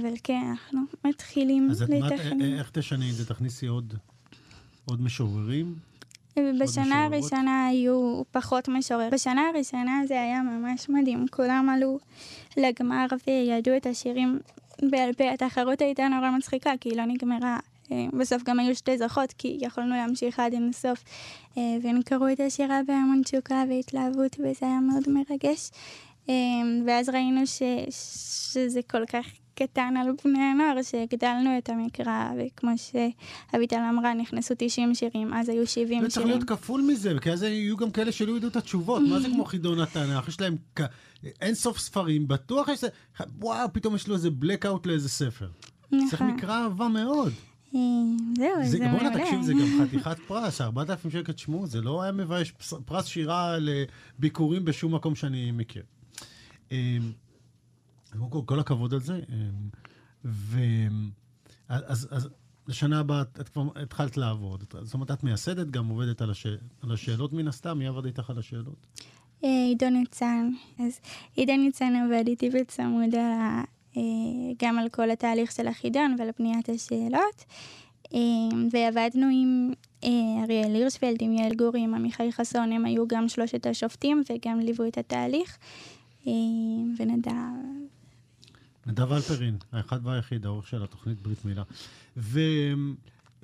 אבל כן, אנחנו מתחילים לתכנן. אז איך תשני את זה? תכניסי עוד, עוד משוררים? בשנה משוררות? הראשונה היו פחות משורר. בשנה הראשונה זה היה ממש מדהים. כולם עלו לגמר וידעו את השירים בעל פה. התחרות הייתה נורא מצחיקה, כי היא לא נגמרה. אה, בסוף גם היו שתי זוכות, כי יכולנו להמשיך עד אינסוף. אה, והם קראו את השירה בהמון תשוקה והתלהבות, וזה היה מאוד מרגש. אה, ואז ראינו ש... שזה כל כך קטן על בני הנוער, שהגדלנו את המקרא, וכמו שאביטל אמרה, נכנסו 90 שירים, אז היו 70 זה צריך שירים. להיות כפול מזה, כי אז יהיו גם כאלה שלא ידעו את התשובות. מה זה כמו חידון התנ"ך? יש להם כ- אין סוף ספרים, בטוח יש... וואו, פתאום יש לו איזה blackout לאיזה ספר. צריך נכון. מקרא אהבה מאוד. אה, זהו, זה, זה בוא'נה, מעולה. תקשיב, זה גם חתיכת פרס, 4,000 שקל, תשמעו, זה לא היה מבייש פרס שירה לביקורים בשום מקום שאני מכיר. כל, כל הכבוד על זה. אמ, ו... אז, אז לשנה הבאה את כבר התחלת לעבוד. זאת אומרת, את מייסדת, גם עובדת על, הש... על השאלות מן הסתם, מי עבד איתך על השאלות? אה, עידו ניצן. אז עידו ניצן עבד איתי בצמוד על. אה, גם על כל התהליך של החידון ועל בניית השאלות. אה, ועבדנו עם אריאל הירשפלד, עם יעל גורי, עם עמיחי חסון, הם היו גם שלושת השופטים וגם ליוו את התהליך. ונדב... נדב אלפרין, האחד והיחיד, העורך של התוכנית ברית מילה. ו...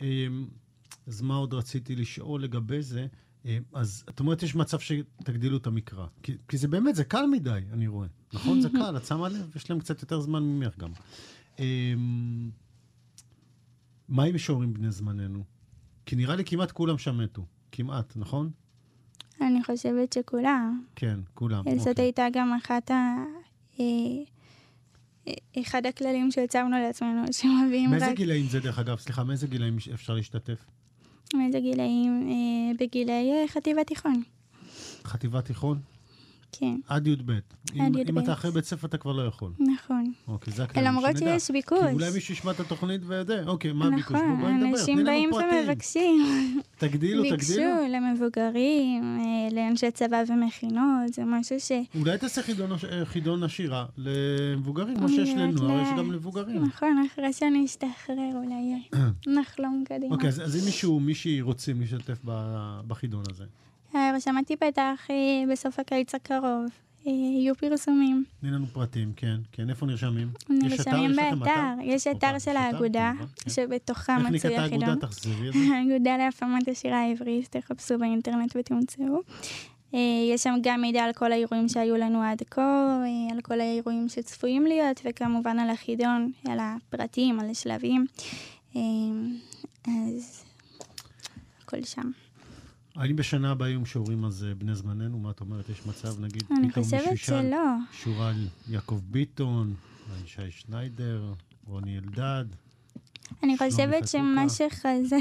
אמ, אז מה עוד רציתי לשאול לגבי זה? אמ, אז את אומרת, יש מצב שתגדילו את המקרא. כי, כי זה באמת, זה קל מדי, אני רואה. נכון? זה קל, את שמה לב? יש להם קצת יותר זמן ממך גם. אמ, מה עם משוררים בני זמננו? כי נראה לי כמעט כולם שם מתו. כמעט, נכון? אני חושבת שכולם. כן, כולם. זאת אוקיי. הייתה גם אחת ה... אחד הכללים שהצבנו לעצמנו, שמביאים מאיזה רק... גילאים זה, דרך אגב? סליחה, מאיזה גילאים אפשר להשתתף? מאיזה גילאים? אה, בגילי אה, חטיבה תיכון. חטיבת תיכון? כן, עד י"ב. אם, י"ב. אם אתה אחרי בית ספר, אתה כבר לא יכול. נכון. אוקיי, זה הכלל. למרות. שיש ביקוש. כי אולי מישהו ישמע את התוכנית ויודע, אוקיי, מה הביקוש? נכון, אנשים באים. ומבקשים. תגדילו, תגדילו. ביקשו למבוגרים, אה, לאנשי צבא ומכינות, זה משהו ש... אולי תעשה חידון, הש- אה, השירה למבוגרים, כמו שיש לנוער, יש גם למבוגרים. נכון, אחרי שאני אשתחרר אולי אה, נחלום קדימה. אוקיי, אז אם מישהו, מישהי רוצים להשתתף בחידון הזה, אה, שמעתי בטח אה, בסוף הקיץ הקרוב. אה, יהיו פרסומים. תני לנו פרטים, כן. כן, איפה נרשמים? נרשמים באתר. יש אתר של האגודה, כמובן, כן. שבתוכה איך מצוי נקראת החידון. האגודה? תחזרי את זה. האגודה להפעמת השירה העברית, תחפשו באינטרנט ותמצאו. אה, יש שם גם מידע על כל האירועים שהיו לנו עד כה, אה, על כל האירועים שצפויים להיות, וכמובן על החידון, על הפרטים, על השלבים. אה, אז הכל שם. האם בשנה הבאה יהיו משוררים אז אה, בני זמננו? מה את אומרת? יש מצב, נגיד, פתאום מישהו שלא. שורה על יעקב ביטון, אולי שי שניידר, רוני אלדד. אני חושבת שמה. שחזק,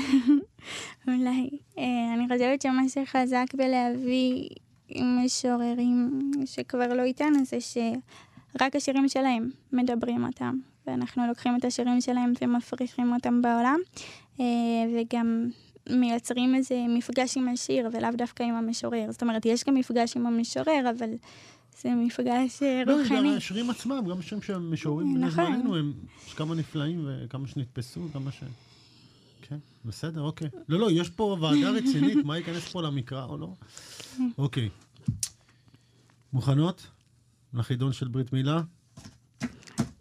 אולי, אה, אני חושבת שמה שחזק בלהביא משוררים שכבר לא איתנו זה שרק השירים שלהם מדברים אותם, ואנחנו לוקחים את השירים שלהם ומפריחים אותם בעולם, אה, וגם מייצרים איזה מפגש עם השיר ולאו דווקא עם המשורר. זאת אומרת, יש גם מפגש עם המשורר, אבל זה מפגש אה, לא, יש גם רוחני. השירים עצמם, גם השירים שהם משוררים בני נכון. זמננו, הם, כמה נפלאים וכמה שנתפסו, כמה ש... כן, בסדר, אוקיי. לא, לא, יש פה ועדה רצינית, מה ייכנס פה למקרא או לא? אוקיי. מוכנות? לחידון של ברית מילה?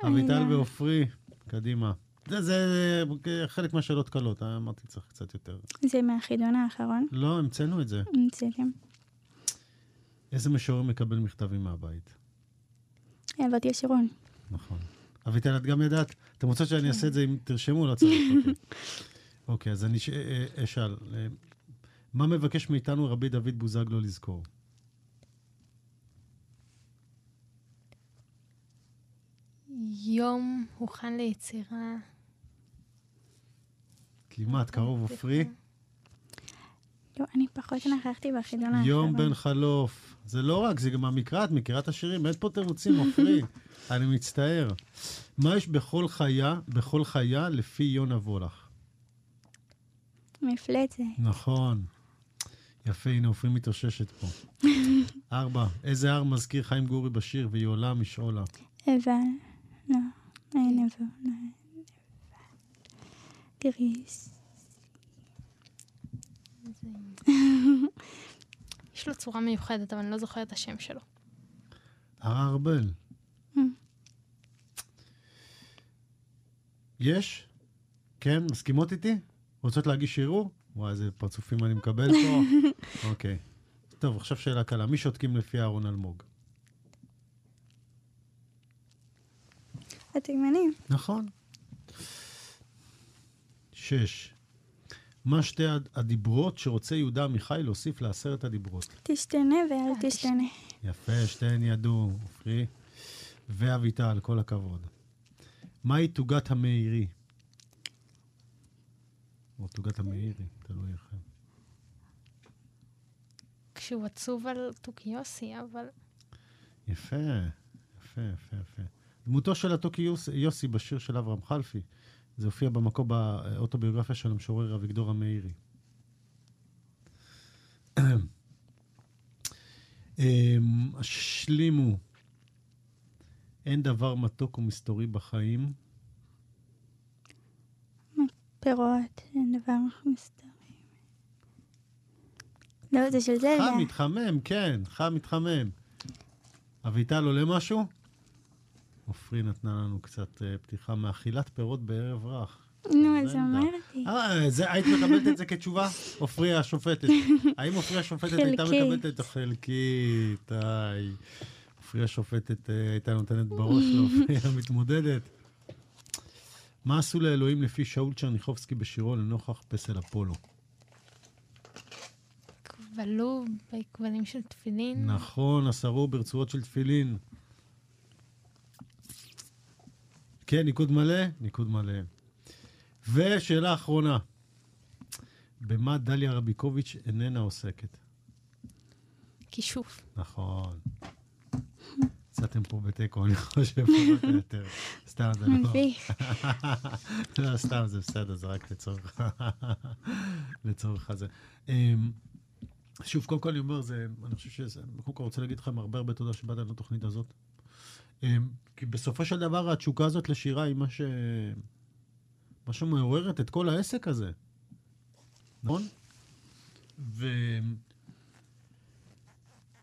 אביטל לא. ועופרי, קדימה. זה, זה חלק מהשאלות קלות, אה, אמרתי צריך קצת יותר. זה מהחידון האחרון. לא, המצאנו את זה. המצאתם. איזה משורר מקבל מכתבים מהבית? אהבות ישרון. נכון. אביטל, את גם ידעת, אתם רוצות שאני אעשה את זה אם תרשמו? לא צריך. אוקיי. אוקיי, אז אני ש- אה, אה, אשאל, מה מבקש מאיתנו רבי דוד בוזגלו לזכור? יום הוכן ליצירה. כמעט, קרוב עופרי. לא, אני פחות נכחתי בחידון האחרון. יום בן חלוף. זה לא רק, זה גם המקרא, את מכירה את השירים? אין פה תירוצים, עופרי. אני מצטער. מה יש בכל חיה, בכל חיה לפי יונה וולך? מפלצת. נכון. יפה, הנה עופרי מתאוששת פה. ארבע, איזה הר מזכיר חיים גורי בשיר ויעלה משעולה? אבל, לא, אין אבל, לא, גריס. יש לו צורה מיוחדת, אבל אני לא זוכרת את השם שלו. הר ארבל. יש? כן? מסכימות איתי? רוצות להגיש ערעור? וואי, איזה פרצופים אני מקבל פה. אוקיי. טוב, עכשיו שאלה קלה. מי שותקים לפי אהרון אלמוג? התימנים. נכון. שש. מה שתי הד- הדיברות שרוצה יהודה עמיחי להוסיף לעשרת הדיברות? תשתנה ואל אל תשתנה. יפה, שתיהן ידעו, עופרי ואביטל, כל הכבוד. מהי תוגת המאירי? או תוגת המאירי, תלוי לכם. כשהוא עצוב על תוכי יוסי, אבל יפה, יפה, יפה, יפה. דמותו של התוכי יוס- יוסי בשיר של אברהם חלפי. זה הופיע במקור באוטוביוגרפיה של המשורר אביגדור המאירי. אמ, השלימו. אין דבר מתוק ומסתורי בחיים. פירות, אין דבר מסתרים. לא, זה של זלדה. חם מתחמם, כן, חם מתחמם. אביטל עולה משהו? עופרי נתנה לנו קצת אה, פתיחה מאכילת פירות בערב רך. נו, אז. אמרתי. אה, היית מקבלת את זה כתשובה? עופרי השופטת. האם עופרי השופטת הייתה. מקבלת את החלקית? איי. עופרי השופטת אה, הייתה נותנת בראש לעופרי המתמודדת. מה עשו לאלוהים לפי שאול צ'רניחובסקי בשירו לנוכח פסל אפולו? כבלו בכבלים של תפילין. נכון, אסרו ברצועות של תפילין. כן, ניקוד מלא? ניקוד מלא. ושאלה אחרונה, במה דליה רביקוביץ' איננה עוסקת? כישוף. נכון. יצאתם פה בתיקו, אני חושב, יותר. סתם, זה לא... מביך. לא, סתם, זה בסדר, זה רק לצורך... לצורך הזה. אמ, שוב, קודם כל אני אומר, זה, אני חושב שזה, קודם כל רוצה להגיד לכם הרבה הרבה תודה שבאת לתוכנית הזאת. אמ, כי בסופו של דבר התשוקה הזאת לשירה היא מה ש... מה שמעוררת את כל העסק הזה. נכון? ו...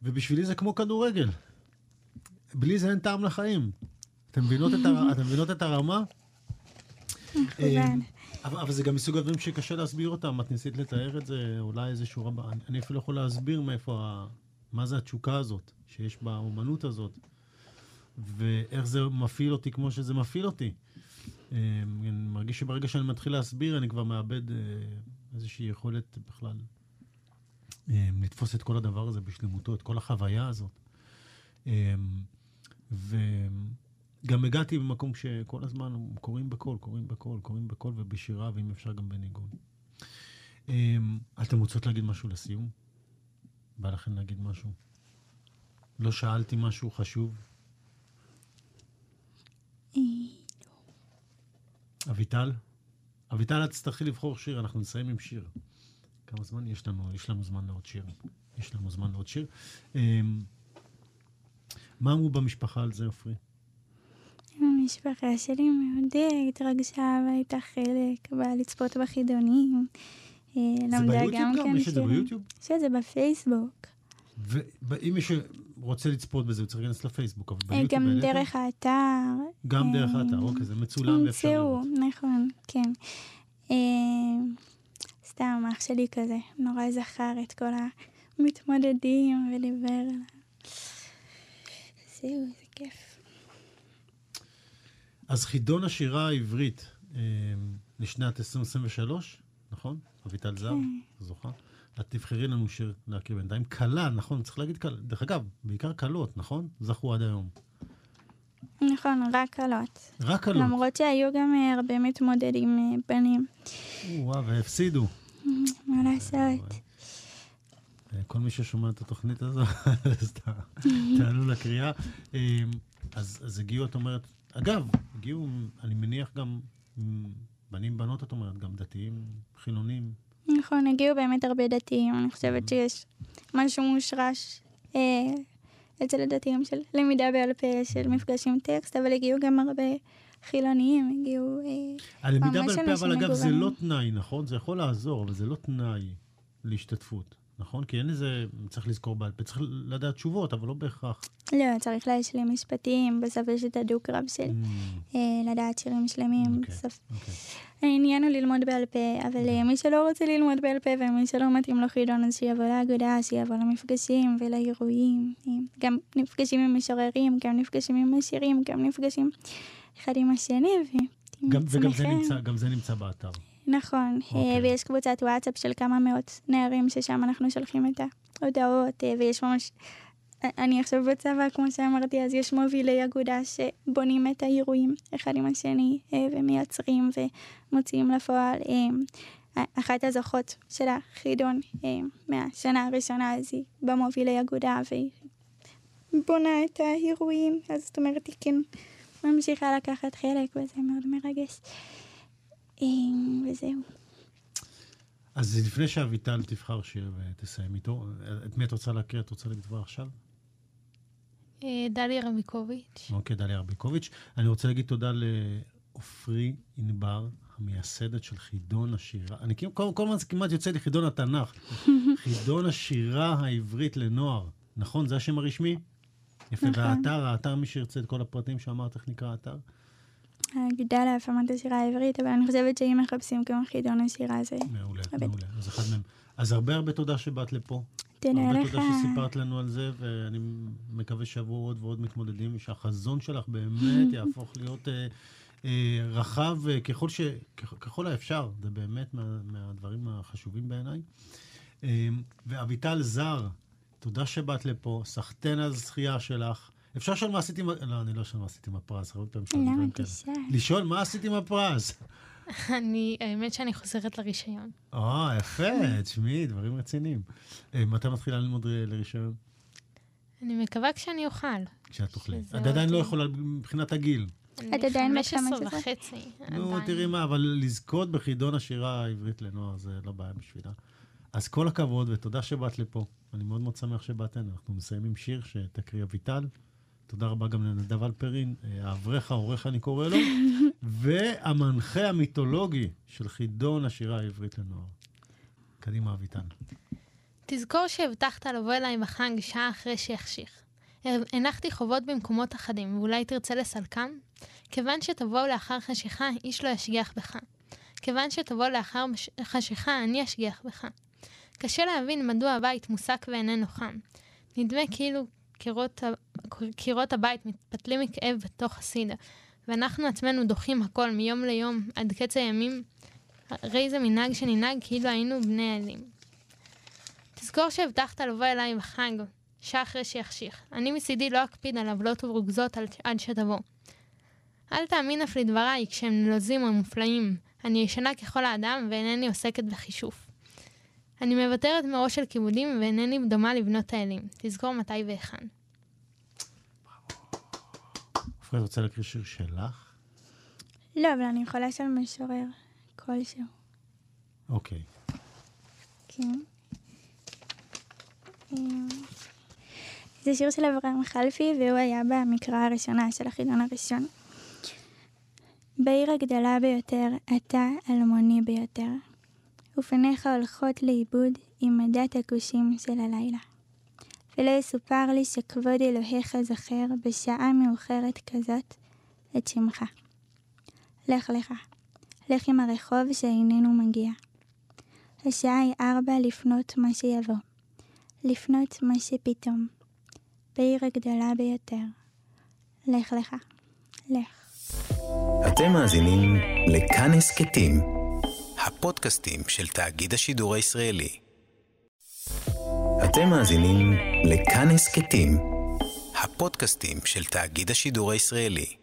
ובשבילי זה כמו כדורגל. בלי זה אין טעם לחיים. אתם מבינות את, הר... אתם מבינות את הרמה? מכוון. אבל, אבל זה גם מסוג הדברים שקשה להסביר אותם. את ניסית לתאר את זה, אולי איזשהו רבה. אני, אני אפילו יכול להסביר מאיפה, ה, מה זה התשוקה הזאת שיש באומנות הזאת, ואיך זה מפעיל אותי כמו שזה מפעיל אותי. אה, אני מרגיש שברגע שאני מתחיל להסביר, אני כבר מאבד אה, איזושהי יכולת בכלל אה, לתפוס את כל הדבר הזה בשלמותו, את כל החוויה הזאת. אה, וגם הגעתי במקום שכל הזמן קוראים בקול, קוראים בקול, קוראים בקול ובשירה, ואם אפשר גם בניגון. אמ, אתם רוצות להגיד משהו לסיום? בא לכם להגיד משהו? לא שאלתי משהו חשוב? אביטל? אביטל, את תצטרכי לבחור שיר, אנחנו נסיים עם שיר. כמה זמן יש לנו? יש לנו זמן לעוד שיר. יש לנו זמן לעוד שיר. אמ, מה אמרו במשפחה על זה, עופרי? המשפחה שלי מאוד התרגשה והייתה חלק, באה לצפות בחידונים. אה, זה ביוטיוב גם? כן יש את זה. ביוטיוב? יש את זה בפייסבוק. ואם מישהו רוצה לצפות בזה, הוא צריך להיכנס לפייסבוק, אבל אה, ביוטיוב גם? דרך האתר. גם דרך אה, האתר, אוקיי, זה מצולם ואפשר ימצאו, לראות. נכון, כן. אה, סתם, אח שלי כזה, נורא זכר את כל המתמודדים ודיבר על. זהו, זה כיף. אז חידון השירה העברית לשנת 2023, נכון? אביטל זר, כן. זוכה. את תבחרי לנו שיר להכיר בינתיים. קלה, נכון? צריך להגיד קלה. דרך אגב, בעיקר קלות, נכון? זכו עד היום. נכון, רק קלות. רק קלות. למרות שהיו גם אה, הרבה מתמודדים אה, בנים. וואו, והפסידו. מה לעשות? אה, כל מי ששומע את התוכנית הזו, אז ת- תעלו לקריאה. אה, אז אז הגיעו, את אומרת, אגב, הגיעו, אני מניח גם בנים, בנות, את אומרת, גם דתיים, חילונים. נכון, הגיעו באמת הרבה דתיים. אני חושבת שיש משהו מושרש אה, אצל הדתיים של למידה בעל פה, של מפגש עם טקסט, אבל הגיעו גם הרבה חילוניים, הגיעו... אה, הלמידה בעל פה, אבל אגב, זה. לא תנאי, נכון? זה יכול לעזור, אבל זה לא תנאי. להשתתפות, נכון? כי אין איזה, צריך לזכור בעל פה, צריך לדעת תשובות, אבל לא בהכרח. לא, צריך להשלים משפטים, בסוף יש את הדו-קרב של Mm, אה, לדעת שירים שלמים. אוקיי, בסוף אוקיי. העניין הוא ללמוד בעל פה, אבל אה, מי שלא רוצה ללמוד בעל פה ומי שלא מתאים לו חידון, אז שיבוא לאגודה, שיבוא למפגשים ולאירועים. אה, גם נפגשים עם משוררים, גם נפגשים עם השירים, גם נפגשים אחד עם השני, ועם גם- וגם זה עצמכם. נמצא- זה נמצא באתר. נכון, אה, אוקיי. ויש קבוצת וואטסאפ של כמה מאות נערים ששם אנחנו שולחים את ההודעות, אה, ויש ממש... אה, אני עכשיו בצבא, כמו שאמרתי, אז יש מובילי אגודה שבונים את האירועים אחד עם השני, ומייצרים ומוציאים לפועל. אחת הזוכות של החידון מהשנה הראשונה, אז היא במובילי אגודה, והיא בונה את האירועים, אז זאת אומרת, היא כן ממשיכה לקחת חלק, וזה מאוד מרגש. וזהו. אז לפני שאביטל תבחר שיר ותסיים איתו, את מי את רוצה להקריא? את רוצה להגיד כבר עכשיו? אה, דליה רביקוביץ'. אוקיי, דליה רביקוביץ'. אני רוצה להגיד תודה לעופרי ענבר, המייסדת של חידון השירה. אני כל, כל הזמן זה כמעט יוצא לי חידון התנ"ך. חידון השירה העברית לנוער. נכון? זה השם הרשמי? יפה. נכון. והאתר, האתר, מי שירצה את כל הפרטים שאמרת, איך נקרא האתר? האגודה להפעמת השירה העברית, אבל אני חושבת שאם מחפשים גם חידון השירה זה... מעולה, עובד. מעולה. אז אחד מהם. אז הרבה הרבה תודה שבאת לפה. תודה הרבה לך. תודה שסיפרת לנו על זה, ואני מקווה שיבואו עוד ועוד מתמודדים, ושהחזון שלך באמת יהפוך להיות אה, אה, רחב אה, ככל, ש, ככל האפשר. זה באמת מה, מהדברים החשובים בעיניי. ואביטל זר, תודה שבאת לפה, סחטיין על הזכייה שלך. אפשר לשאול מה עשית עם... לא, אני לא אשאל מה עשית עם הפרס, הרבה פעמים שואלים דברים כאלה. תשאל? לשאול מה עשית עם הפרס. אני, האמת שאני חוזרת לרישיון. אה, יפה, תשמעי, דברים רציניים. אה, מתי מתחילה ללמוד ר- לרישיון? אני מקווה כשאני אוכל. כשאת תוכלי. שזה את עדיין לא. יכולה מבחינת הגיל. אני עדיין בת 15 15? וחצי. נו. תראי מה, אבל לזכות בחידון השירה העברית לנוער זה לא בעיה בשבילה. אז כל הכבוד ותודה שבאת לפה. אני מאוד מאוד שמח שבאת הנה. אנחנו מסיימים שיר שתקריא אביטל. תודה רבה גם לנדב אלפרין, אה, האברך, העורך אני קורא לו, והמנחה המיתולוגי של חידון השירה העברית לנוער. קדימה, אביטל. תזכור שהבטחת לבוא אליי בחג שעה אחרי שיחשיך. הנחתי חובות במקומות אחדים, ואולי תרצה לסלקם? כיוון שתבואו לאחר חשיכה, איש לא ישגיח בך. כיוון שתבוא לאחר חשיכה, אני אשגיח בך. קשה להבין מדוע הבית מוסק ואיננו חם. נדמה כאילו קירות, קירות הבית מתפתלים מכאב בתוך הסידה, ואנחנו עצמנו דוחים הכל מיום ליום עד קץ הימים. הרי זה מנהג שננהג כאילו היינו בני אלים. תזכור שהבטחת לבוא אליי בחג, שעה אחרי שיחשיך. אני מצידי לא אקפיד על עוולות ורוגזות עד שתבוא. אל תאמין אף לדבריי כשהם נלוזים או מופלאים. אני ישנה ככל האדם ואינני עוסקת בחישוף. אני מוותרת מראש על כיבודים ואינני דומה לבנות האלים. תזכור מתי והיכן. עפרי, רוצה להקריא שיר שלך? לא, אבל אני יכולה של משורר כלשהו. אוקיי. כן. זה שיר של אברהם חלפי, והוא היה במקרא הראשונה של החידון הראשון. בעיר הגדולה ביותר, אתה אלמוני ביותר, ופניך הולכות לאיבוד עם מדת הכושים של הלילה. ולא יסופר לי שכבוד אלוהיך זכר בשעה מאוחרת כזאת את שמך. לך לך, לך עם הרחוב שאיננו מגיע. השעה היא ארבע לפנות מה שיבוא, לפנות מה שפתאום, בעיר הגדולה ביותר. לך לך, לך. אתם מאזינים לכאן הסכתים, הפודקאסטים של תאגיד השידור הישראלי. אתם מאזינים לכאן הסכתים, הפודקאסטים של תאגיד השידור הישראלי.